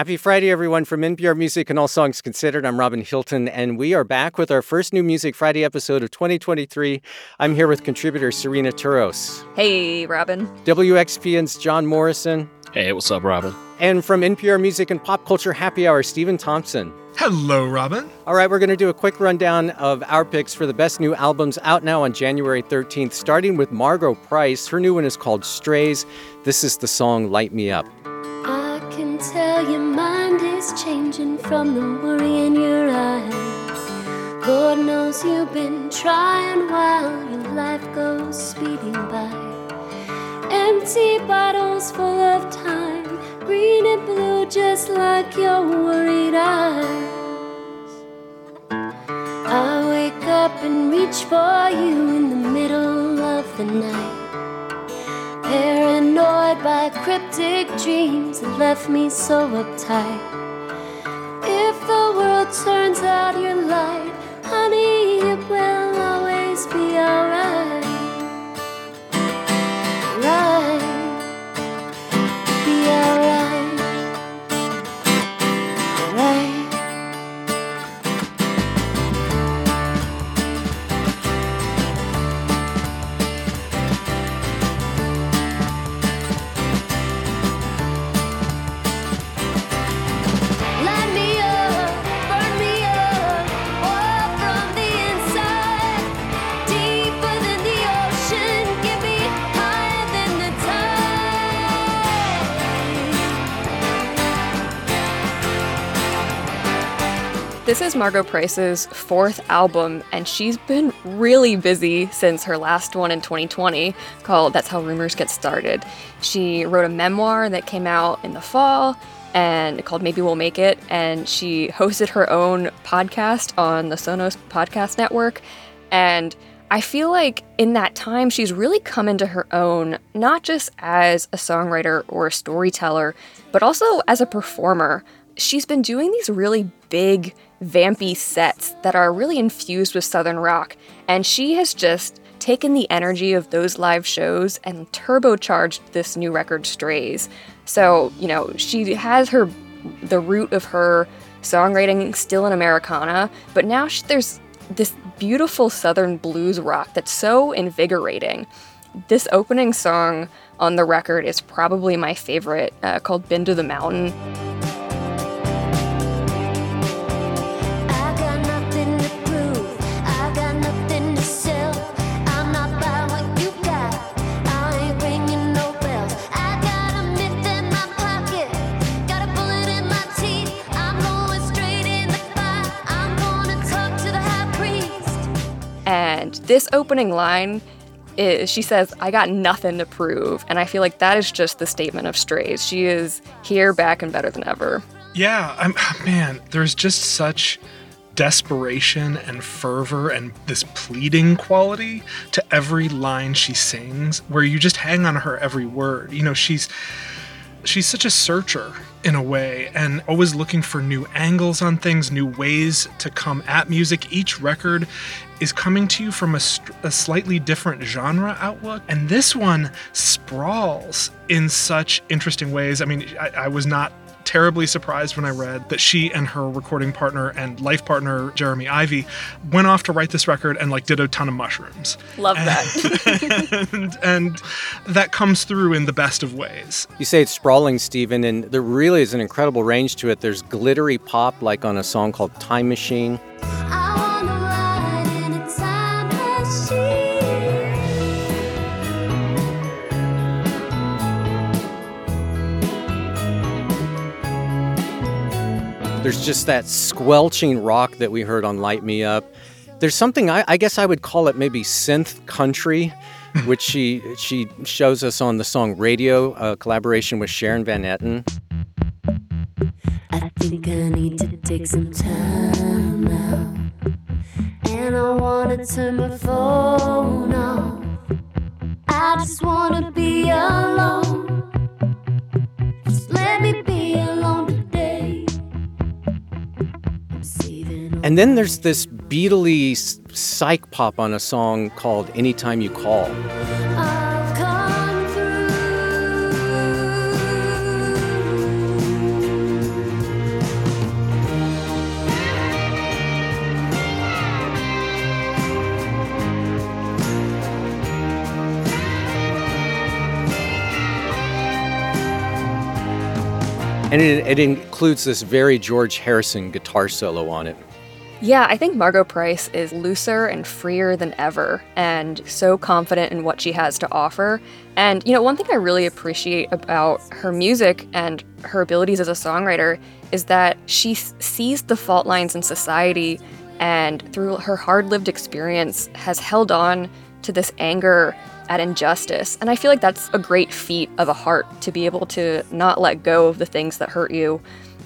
Happy Friday, everyone, from NPR Music and All Songs Considered. I'm Robin Hilton, and we are back with our first New Music Friday episode of 2023. I'm here with contributor Serena Turos. Hey, Robin. WXPN's John Morrison. Hey, what's up, Robin? And from NPR Music and Pop Culture Happy Hour, Stephen Thompson. Hello, Robin. All right, we're going to do a quick rundown of our picks for the best new albums out now on January 13th, starting with Margo Price. Her new one is called Strays. This is the song Light Me Up can tell your mind is changing from the worry in your eyes. Lord knows you've been trying while your life goes speeding by. Empty bottles full of time, green and blue, just like your worried eyes. I wake up and reach for you in the middle of the night. Paranoid by cryptic dreams that left me so uptight. If the world turns out your is Margo Price's fourth album, and she's been really busy since her last one in 2020 called That's How Rumors Get Started. She wrote a memoir that came out in the fall and called Maybe We'll Make It, and she hosted her own podcast on the Sonos Podcast Network. And I feel like in that time, she's really come into her own, not just as a songwriter or a storyteller, but also as a performer. She's been doing these really big, vampy sets that are really infused with Southern rock, and she has just taken the energy of those live shows and turbocharged this new record, Strays. So, you know, she has her the root of her songwriting still in Americana, but now she, there's this beautiful southern blues rock that's so invigorating. This opening song on the record is probably my favorite, uh, called Been to the Mountain. And this opening line is she says, I got nothing to prove. And I feel like that is just the statement of Strays. She is here, back, and better than ever. Yeah, I'm ah, man, there's just such desperation and fervor and this pleading quality to every line she sings where you just hang on her every word. You know, she's she's such a searcher in a way and always looking for new angles on things, new ways to come at music. Each record is coming to you from a, st- a slightly different genre outlook. And this one sprawls in such interesting ways. I mean, I, I was not terribly surprised when I read that she and her recording partner and life partner Jeremy Ivey went off to write this record and like did a ton of mushrooms. Love that. and, and that comes through in the best of ways. You say it's sprawling, Stephen, and there really is an incredible range to it. There's glittery pop, like on a song called Time Machine. I There's just that squelching rock that we heard on Light Me Up. There's something I, I guess I would call it maybe synth country, which she she shows us on the song Radio, a collaboration with Sharon Van Etten. I think I need to take some time now. And I wanna turn my phone off. I just wanna be alone. Just let me Mm-hmm. And then there's this beatly psych pop on a song called Anytime You Call. And it, it, includes this very George Harrison guitar solo on it. Yeah, I think Margo Price is looser and freer than ever and so confident in what she has to offer. And, you know, one thing I really appreciate about her music and her abilities as a songwriter is that she sees the fault lines in society and through her hard lived experience has held on to this anger at injustice. And I feel like that's a great feat of a heart to be able to not let go of the things that hurt you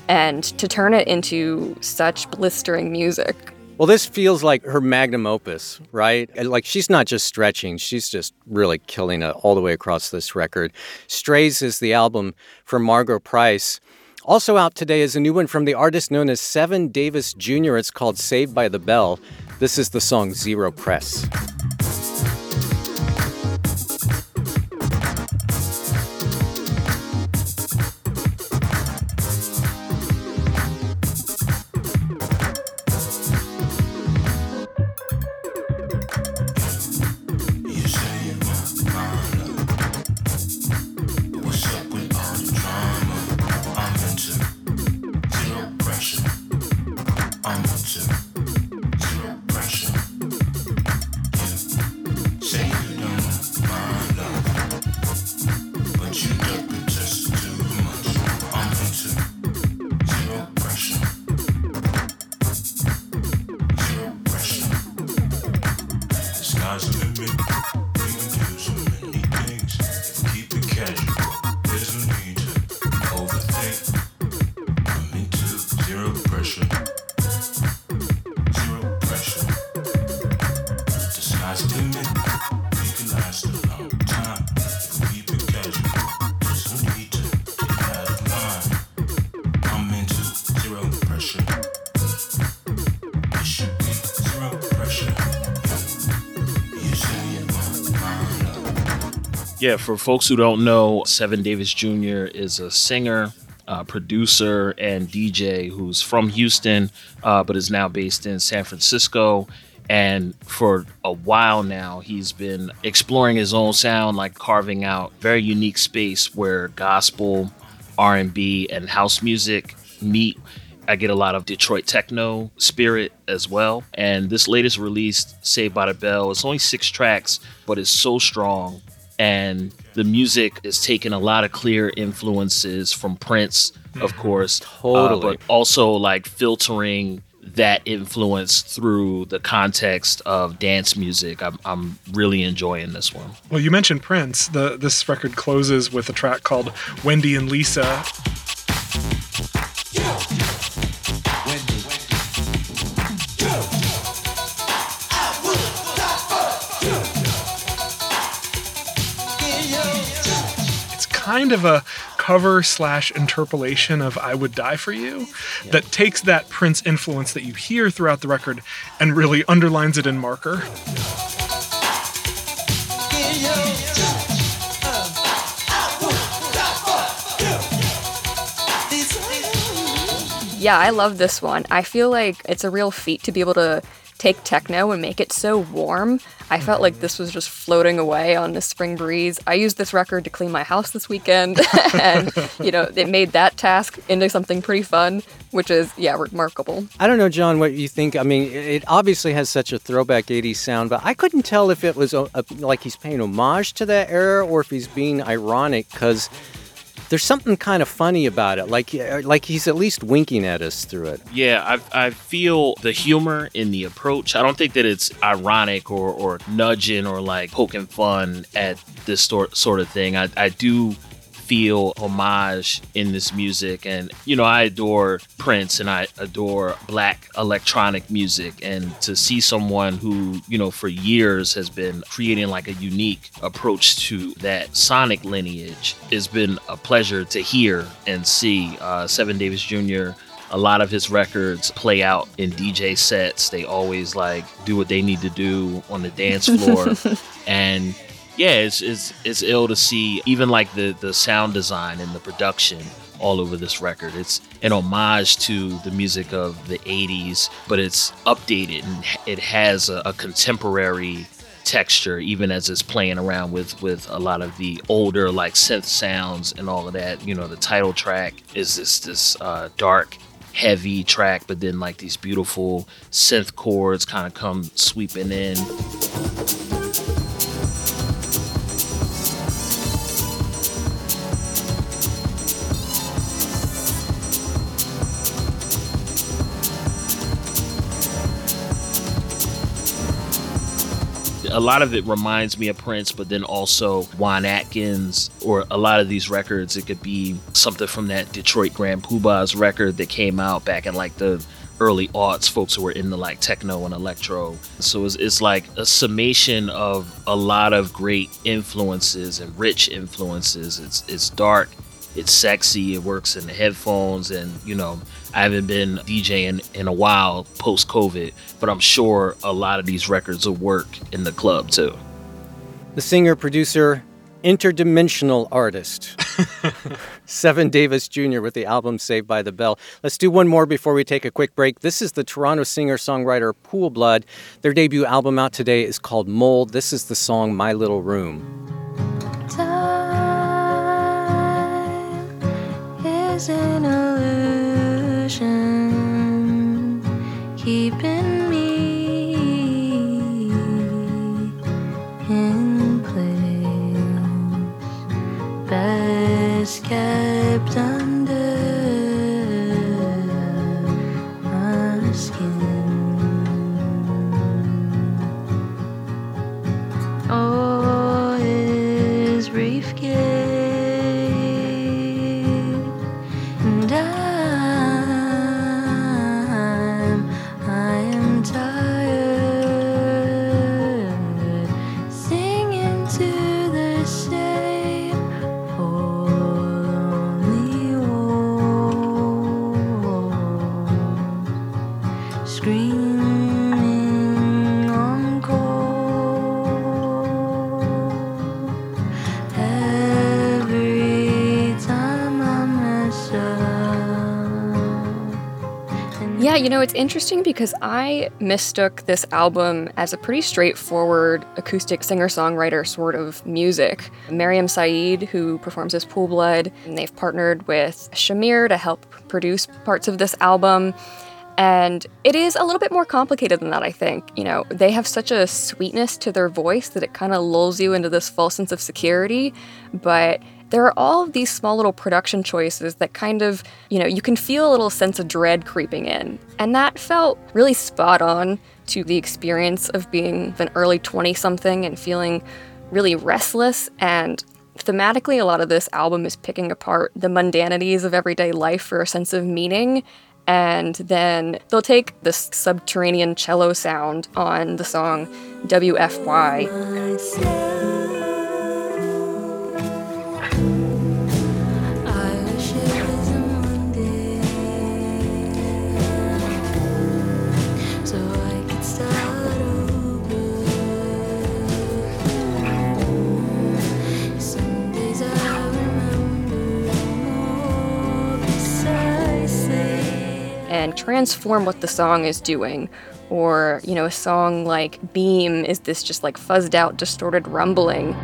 and to turn it into such blistering music. Well, this feels like her magnum opus, right? Like she's not just stretching, she's just really killing it all the way across this record. Strays is the album from Margo Price. Also out today is a new one from the artist known as Seven Davis Jr. It's called Saved by the Bell. This is the song Zero Press. Yeah, for folks who don't know, Seven Davis Jr. is a singer, uh, producer, and DJ who's from Houston, uh, but is now based in San Francisco. And for a while now, he's been exploring his own sound, like carving out very unique space where gospel, R&B, and house music meet. I get a lot of Detroit techno spirit as well. And this latest release, Saved by the Bell, it's only six tracks, but it's so strong and the music is taking a lot of clear influences from Prince, of mm-hmm. course, totally, uh, but also like filtering that influence through the context of dance music. I'm, I'm really enjoying this one. Well, you mentioned Prince. The this record closes with a track called "Wendy and Lisa." It's kind of a cover slash interpolation of I Would Die for You yeah. that takes that Prince influence that you hear throughout the record and really underlines it in marker. Yeah, I love this one. I feel like it's a real feat to be able to take techno and make it so warm. I felt like this was just floating away on the spring breeze. I used this record to clean my house this weekend, and you know, it made that task into something pretty fun, which is yeah, remarkable. I don't know, John, what you think. I mean, it obviously has such a throwback '80s sound, but I couldn't tell if it was a, a, like he's paying homage to that era or if he's being ironic because there's something kind of funny about it. Like uh, like he's at least winking at us through it. Yeah, I, I feel the humor in the approach. I don't think that it's ironic or, or nudging or like poking fun at this sort sort of thing. I, I do feel homage in this music. And, you know, I adore Prince and I adore black electronic music. And to see someone who, you know, for years has been creating like a unique approach to that sonic lineage has been a pleasure to hear and see. Uh, Seven Davis Jr a lot of his records play out in DJ sets. They always like do what they need to do on the dance floor. and yeah, it's, it's it's ill to see even like the the sound design and the production all over this record. It's an homage to the music of the 80s, but it's updated and it has a, a contemporary texture, even as it's playing around with with a lot of the older like synth sounds and all of that. You know, the title track is this this uh, dark, heavy track, but then like these beautiful synth chords kind of come sweeping in. A lot of it reminds me of Prince, but then also Juan Atkins, or a lot of these records. It could be something from that Detroit Grand Pubahs record that came out back in like the early aughts, folks who were into like techno and electro. So it's, it's like a summation of a lot of great influences and rich influences. It's it's dark, it's sexy, it works in the headphones, and you know I haven't been DJing in a while post COVID, but I'm sure a lot of these records will work in the club too. The singer, producer, interdimensional artist, Seven Davis Jr. with the album Saved by the Bell. Let's do one more before we take a quick break. This is the Toronto singer songwriter Pool Blood. Their debut album out today is called Mole. This is the song My Little Room. Time is an best Yeah, you know, it's interesting because I mistook this album as a pretty straightforward acoustic singer songwriter sort of music. Mariam Saeed, who performs as Pool Blood, and they've partnered with Shamir to help produce parts of this album. And it is a little bit more complicated than that, I think. You know, they have such a sweetness to their voice that it kind of lulls you into this false sense of security. But there are all of these small little production choices that kind of, you know, you can feel a little sense of dread creeping in. And that felt really spot on to the experience of being an early 20 something and feeling really restless. And thematically a lot of this album is picking apart the mundanities of everyday life for a sense of meaning. And then they'll take this subterranean cello sound on the song WFY transform what the song is doing. Or, you know, a song like Beam is this just like fuzzed out, distorted rumbling.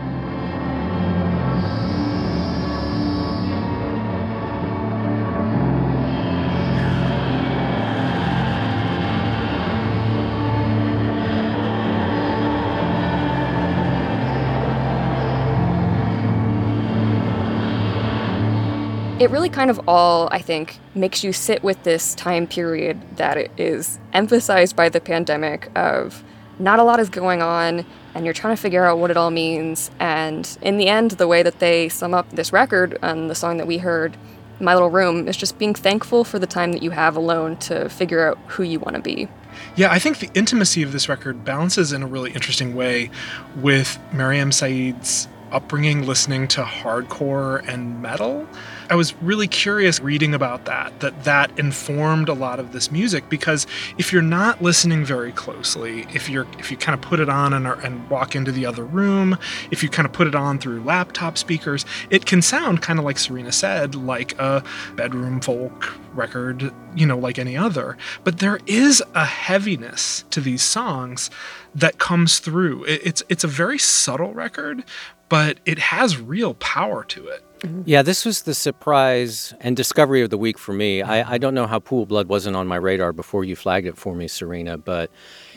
It really kind of all, I think, makes you sit with this time period that is emphasized by the pandemic of not a lot is going on and you're trying to figure out what it all means. And in the end, the way that they sum up this record and the song that we heard, My Little Room, is just being thankful for the time that you have alone to figure out who you want to be. Yeah, I think the intimacy of this record balances in a really interesting way with Mariam Saeed's upbringing listening to hardcore and metal. I was really curious reading about that, that that informed a lot of this music because if you're not listening very closely, if you're if you kind of put it on and, and walk into the other room, if you kind of put it on through laptop speakers, it can sound kind of like Serena said, like a bedroom folk record, you know, like any other. But there is a heaviness to these songs that comes through. It's it's a very subtle record, but it has real power to it. Yeah, this was the surprise and discovery of the week for me. I, mm-hmm. I don't know how Pool Blood wasn't on my radar before you flagged it for me, Serena, but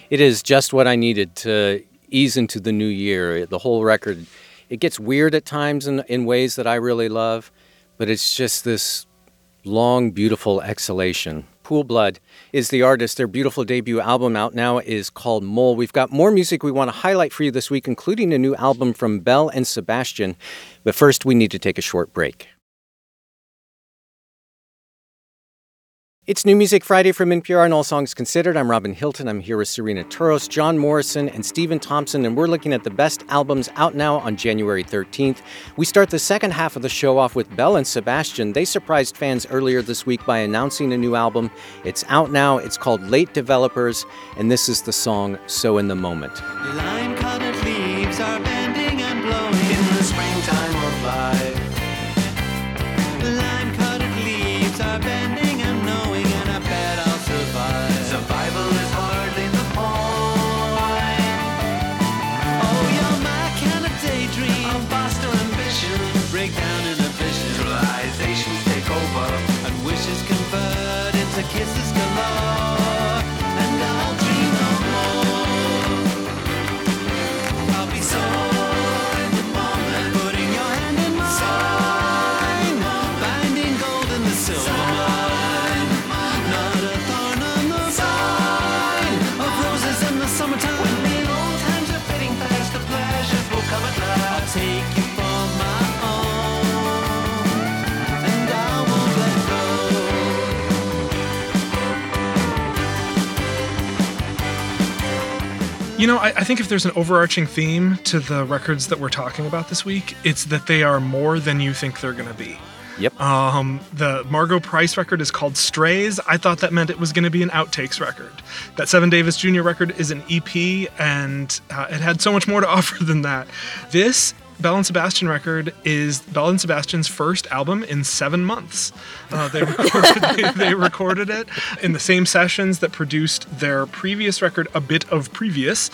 it is just what I needed to ease into the new year. The whole record, it gets weird at times in, in ways that I really love, but it's just this long, beautiful exhalation. Pool Blood is the artist. Their beautiful debut album out now is called Mole. We've got more music we want to highlight for you this week, including a new album from Belle and Sebastian. But first, we need to take a short break. It's New Music Friday from NPR and All Songs Considered. I'm Robin Hilton. I'm here with Serena Turos, John Morrison, and Stephen Thompson, and we're looking at the best albums out now on January 13th. We start the second half of the show off with Belle and Sebastian. They surprised fans earlier this week by announcing a new album. It's out now. It's called Late Developers, and this is the song So in the Moment. You know, I, I think if there's an overarching theme to the records that we're talking about this week, it's that they are more than you think they're going to be. Yep. Um, the Margo Price record is called Strays. I thought that meant it was going to be an outtakes record. That Seven Davis Jr. record is an EP, and uh, it had so much more to offer than that. This Belle and Sebastian record is Belle and Sebastian's first album in seven months. Uh, they, recorded, they, they recorded it in the same sessions that produced their previous record, A Bit of Previous.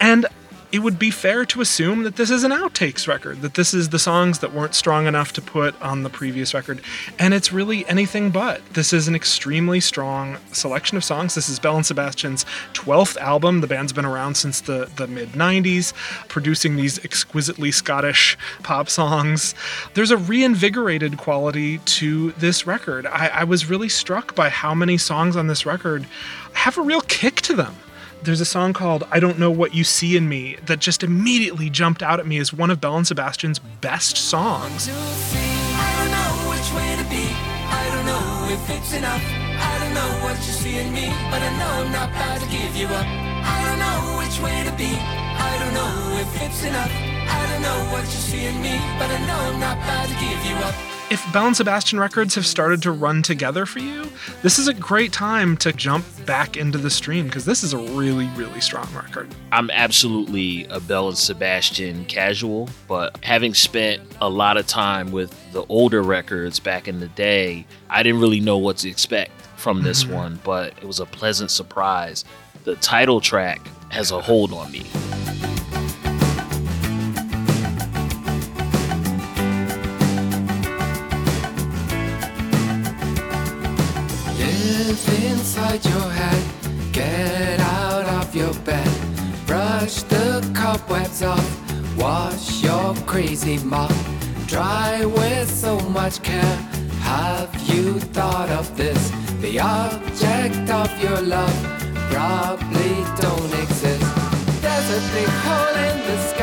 And it would be fair to assume that this is an outtakes record, that this is the songs that weren't strong enough to put on the previous record. And it's really anything but. This is an extremely strong selection of songs. This is Belle and Sebastian's 12th album. The band's been around since the, the mid 90s, producing these exquisitely Scottish pop songs. There's a reinvigorated quality to this record. I, I was really struck by how many songs on this record have a real kick to them. There's a song called I Don't Know What You See in Me that just immediately jumped out at me as one of Belle and Sebastian's best songs. I don't know what you see in me, but I know I'm not about to give you up. I don't know which way to be. I don't know if it's enough. I don't know what you see in me, but I know I'm not about to give you up. If Belle and Sebastian records have started to run together for you, this is a great time to jump back into the stream because this is a really, really strong record. I'm absolutely a Belle and Sebastian casual, but having spent a lot of time with the older records back in the day, I didn't really know what to expect from this mm-hmm. one, but it was a pleasant surprise. The title track has a hold on me. Inside your head, get out of your bed, brush the cobwebs off, wash your crazy mop, dry with so much care. Have you thought of this? The object of your love probably don't exist. There's a big hole in the sky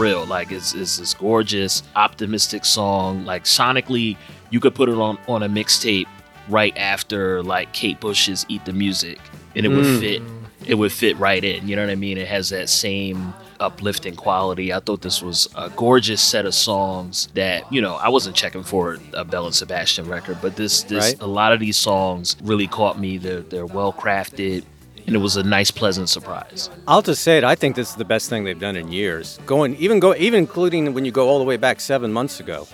real. Like it's, it's this gorgeous, optimistic song. Like sonically, you could put it on on a mixtape right after like Kate Bush's "Eat the Music," and it would Mm. fit. It would fit right in. You know what I mean? It has that same uplifting quality. I thought this was a gorgeous set of songs that you know I wasn't checking for a Belle and Sebastian record, but this this Right. a lot of these songs really caught me. They're they're well crafted, and it was a nice, pleasant surprise. I'll just say it. I think this is the best thing they've done in years. Going even go even including when you go all the way back seven months ago.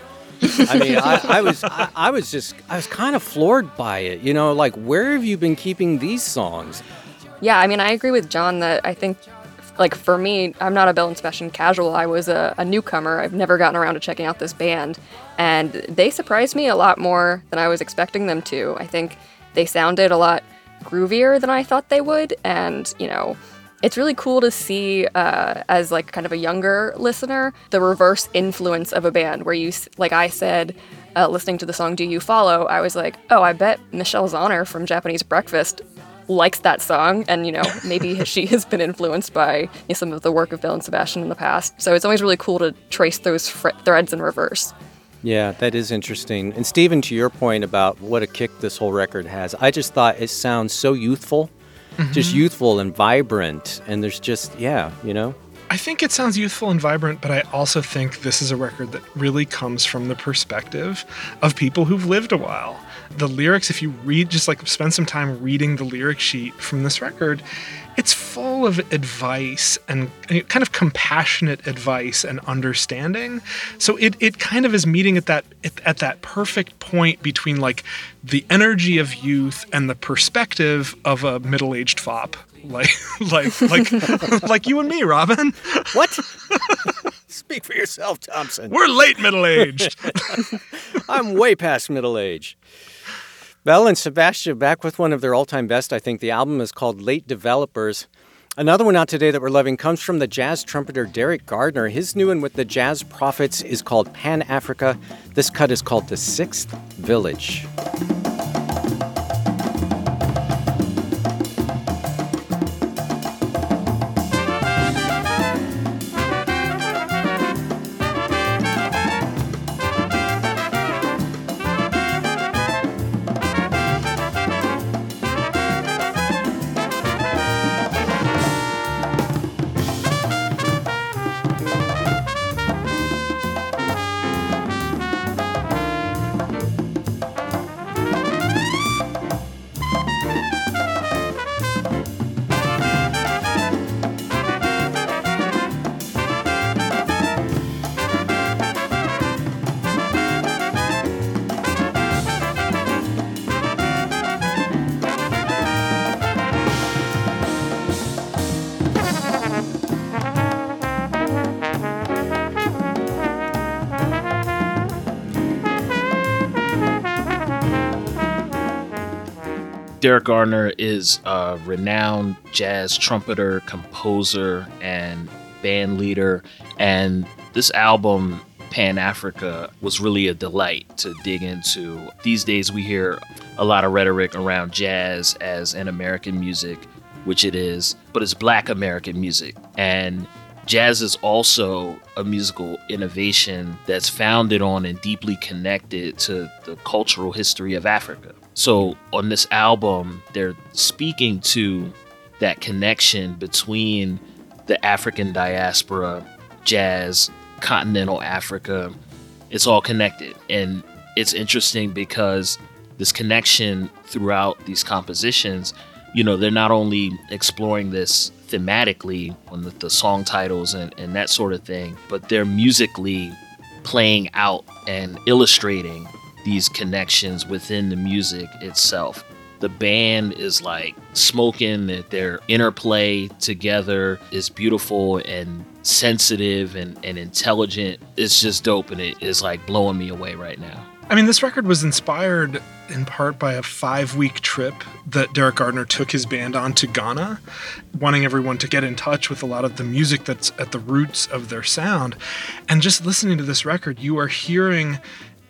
I mean, I, I was I, I was just I was kind of floored by it. You know, like where have you been keeping these songs? Yeah, I mean, I agree with John that I think, like, for me, I'm not a Belle and Sebastian casual. I was a, a newcomer. I've never gotten around to checking out this band. And they surprised me a lot more than I was expecting them to. I think they sounded a lot groovier than I thought they would. And, you know, it's really cool to see, uh, as like kind of a younger listener, the reverse influence of a band where you, like I said, uh, listening to the song Do You Follow, I was like, oh, I bet Michelle Zauner from Japanese Breakfast likes that song. And you know maybe she has been influenced by you know, some of the work of bill and sebastian in the past. So it's always really cool to trace those fr- threads in reverse Yeah, that is interesting. And Stephen, to your point about what a kick this whole record has, I just thought it sounds so youthful, just mm-hmm. youthful and vibrant. And there's just yeah, you know. I think it sounds youthful and vibrant, but I also think this is a record that really comes from the perspective of people who've lived a while. The lyrics, if you read, just like spend some time reading the lyric sheet from this record, it's full of advice and kind of compassionate advice and understanding. So it, it kind of is meeting at that at, at that perfect point between like the energy of youth and the perspective of a middle-aged fop. Like like like like you and me, Robin. What? Speak for yourself, Thompson. We're late middle aged. I'm way past middle age. Belle and Sebastian back with one of their all-time best. I think the album is called Late Developers. Another one out today that we're loving comes from the jazz trumpeter Derek Gardner. His new one with the Jazz Prophets is called Pan Africa. This cut is called The Sixth Village. Derek Gardner is a renowned jazz trumpeter, composer, and band leader. And this album, Pan Africa, was really a delight to dig into. These days, we hear a lot of rhetoric around jazz as an American music, which it is, but it's black American music. And jazz is also a musical innovation that's founded on and deeply connected to the cultural history of Africa. So on this album, they're speaking to that connection between the African diaspora, jazz, continental Africa. It's all connected. And it's interesting because this connection throughout these compositions, you know, they're not only exploring this thematically on the, the song titles and, and that sort of thing, but they're musically playing out and illustrating these connections within the music itself. The band is like smoking, that their interplay together is beautiful and sensitive and, and intelligent. It's just dope and it is like blowing me away right now. I mean, this record was inspired in part by a five week trip that Derek Gardner took his band on to Ghana, wanting everyone to get in touch with a lot of the music that's at the roots of their sound. And just listening to this record, you are hearing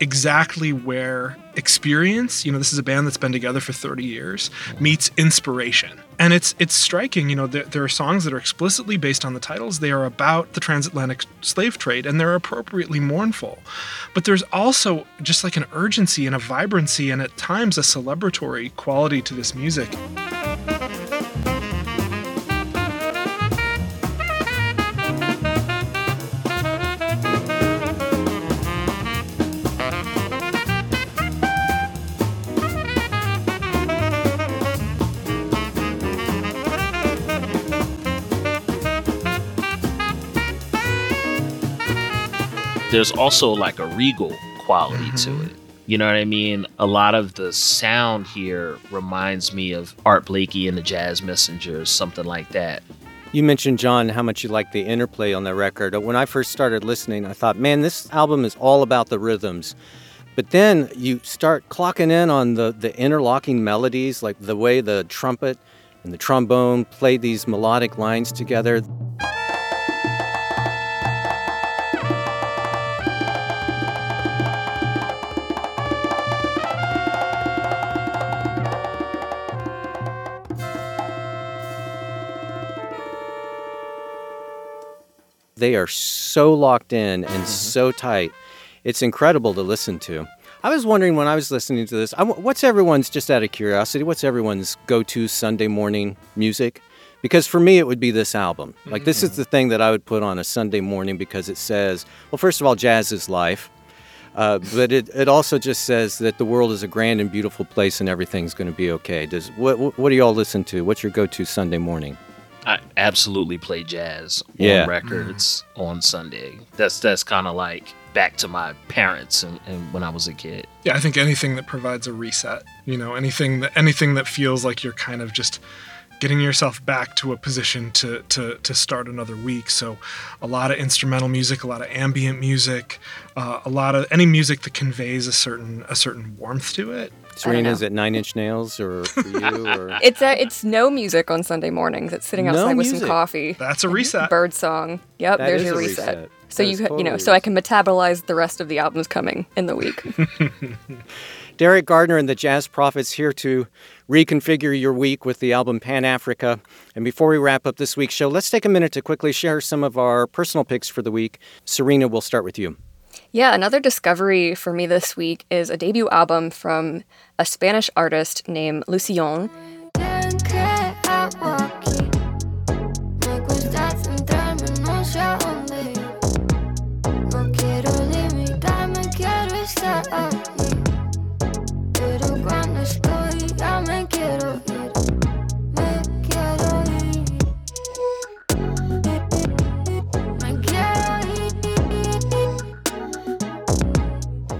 exactly where experience, you know, this is a band that's been together for 30 years, meets inspiration. And it's it's striking, you know, there, there are songs that are explicitly based on the titles. They are about the transatlantic slave trade and they're appropriately mournful. But there's also just like an urgency and a vibrancy and at times a celebratory quality to this music. There's also like a regal quality to mm-hmm. it. You know what I mean? A lot of the sound here reminds me of Art Blakey and the Jazz Messengers, something like that. You mentioned, John, how much you like the interplay on the record. When I first started listening, I thought, man, this album is all about the rhythms. But then you start clocking in on the, the interlocking melodies, like the way the trumpet and the trombone play these melodic lines together. They are so locked in and so tight. It's incredible to listen to. I was wondering when I was listening to this, I, what's everyone's, just out of curiosity, what's everyone's go to Sunday morning music? Because for me, it would be this album. Like, this is the thing that I would put on a Sunday morning because it says, well, first of all, jazz is life. Uh, but it, it also just says that the world is a grand and beautiful place and everything's going to be okay. Does what, what what do y'all listen to? What's your go-to Sunday morning? I absolutely play jazz Yeah. on records on Sunday. That's that's kind of like back to my parents and, and when I was a kid. Yeah, I think anything that provides a reset, you know, anything that anything that feels like you're kind of just getting yourself back to a position to to to start another week. So, a lot of instrumental music, a lot of ambient music, uh, a lot of any music that conveys a certain a certain warmth to it. Serena, is it Nine Inch Nails or for you? Or It's a, it's no music on Sunday mornings. It's sitting No outside with music. some coffee. That's a reset. Bird song. Yep, That there's is your a reset. reset. So That you is ca- you know, totally so I can metabolize the rest of the albums coming in the week. Derek Gardner and the Jazz Prophets here to reconfigure your week with the album Pan Africa. And before we wrap up this week's show, let's take a minute to quickly share some of our personal picks for the week. Serena, we'll start with you. Yeah, another discovery for me this week is a debut album from a Spanish artist named Lucion.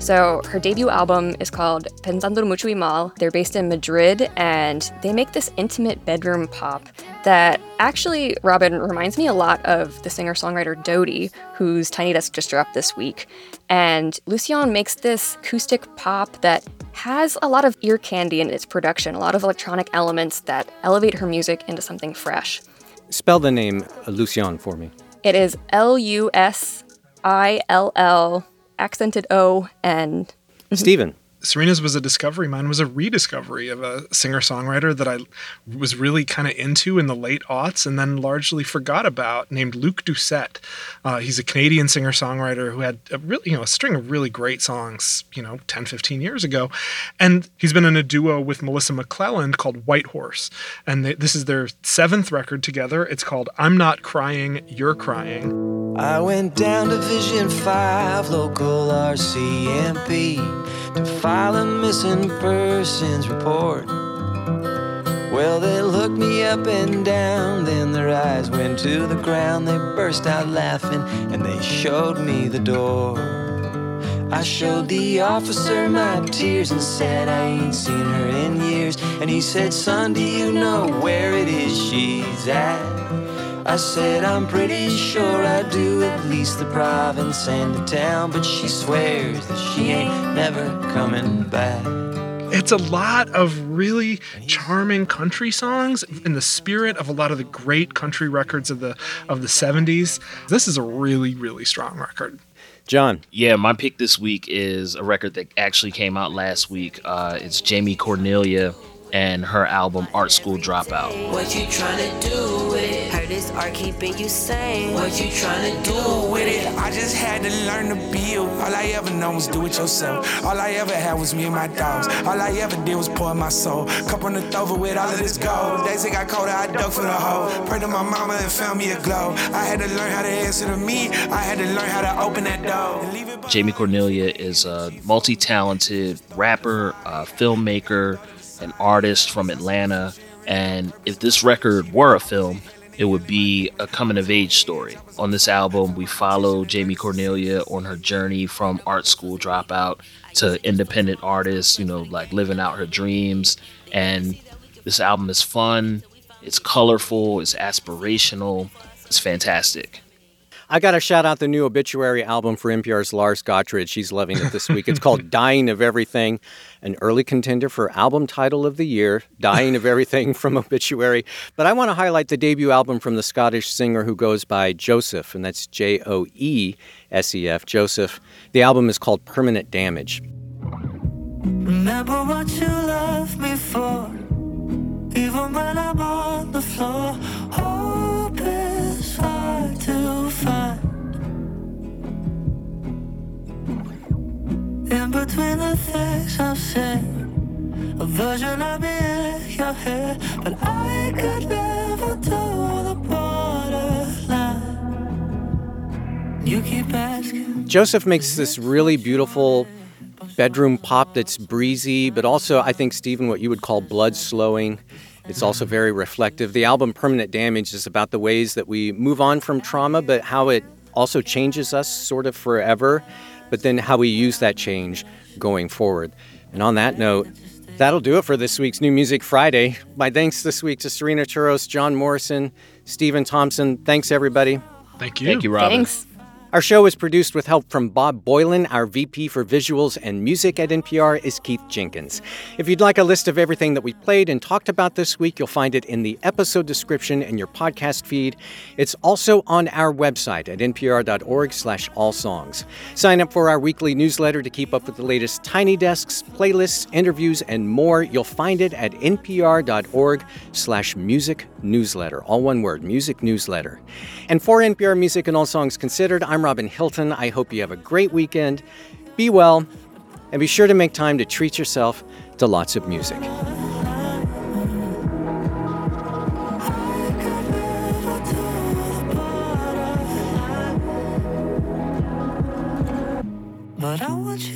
So her debut album is called Pensando Mucho y Mal. They're based in Madrid and they make this intimate bedroom pop that actually, Robin, reminds me a lot of the singer songwriter Dodie, whose Tiny Desk just dropped this week. And Lucian makes this acoustic pop that has a lot of ear candy in its production, a lot of electronic elements that elevate her music into something fresh. Spell the name Lucian for me. It is L U S I L L, accented O, and Stephen. Serena's was a discovery. Mine was a rediscovery of a singer songwriter that I was really kind of into in the late aughts and then largely forgot about, named Luke Doucet. Uh, he's a Canadian singer songwriter who had a really, you know, a string of really great songs, you know, 10, 15 years ago. And he's been in a duo with Melissa McClelland called White Horse. And they, this is their seventh record together. It's called I'm Not Crying, You're Crying. I went down to Vision 5, local RCMP, to file a missing persons report. Well, they looked me up and down, then their eyes went to the ground. They burst out laughing and they showed me the door. I showed the officer my tears and said I ain't seen her in years. And he said, Son, do you know where it is she's at? I said, I'm pretty sure I do, at least the province and the town. But she swears that she ain't never coming back. It's a lot of really charming country songs in the spirit of a lot of the great country records of the of the 70s. This is a really really strong record. John. Yeah, my pick this week is a record that actually came out last week. Uh, it's Jamee Cornelia and her album Art School Dropout. What you tryna do with it? Heard this art keeping you sane. What you tryna do with it? I just had to learn to build. All I ever known was do it yourself. All I ever had was me and my dogs. All I ever did was pour my soul. Cup on the thrower with all of this gold. Days it got colder, I dug for the hole. Prayed to my mama and found me a glow. I had to learn how to answer to me. I had to learn how to open that door. and leave it Jamee Cornelia is a multi talented rapper, uh, filmmaker, an artist from Atlanta. And if this record were a film, it would be a coming of age story. On this album, we follow Jamee Cornelia on her journey from art school dropout to independent artist, you know, like living out her dreams. And this album is fun, it's colorful, it's aspirational, it's fantastic. I got to shout out the new obituary album for NPR's Lars Gotrich. He's loving it this week. It's called Dying of Everything, an early contender for album title of the year, Dying of Everything from Obituary. But I want to highlight the debut album from the Scottish singer who goes by Joesef, and that's J O E S E F, Joesef. The album is called Permanent Damage. Remember what you left me for. Even when I'm on the floor, hope is hard to find. In between the things I've a version of your but I could never do the borderline. You keep asking. Joesef makes this really beautiful bedroom pop that's breezy, but also, I think, Stephen, what you would call blood slowing. It's also very reflective. The album Permanent Damage is about the ways that we move on from trauma, but how it also changes us sort of forever, but then how we use that change going forward. And on that note, that'll do it for this week's New Music Friday. My thanks this week to Cyrena Touros, John Morrison, Stephen Thompson. Thanks, everybody. Thank you. Thank you, Robin. Thanks. Our show is produced with help from Bob Boylan. Our VP for Visuals and Music at NPR is Keith Jenkins. If you'd like a list of everything that we played and talked about this week, you'll find it in the episode description in your podcast feed. It's also on our website at npr.org slash all songs. Sign up for our weekly newsletter to keep up with the latest Tiny Desks, playlists, interviews, and more. You'll find it at npr.org slash music newsletter. All one word, music newsletter. And for NPR Music and All Songs Considered, I'm Robin Hilton. I hope you have a great weekend. Be well, and be sure to make time to treat yourself to lots of music. But I want you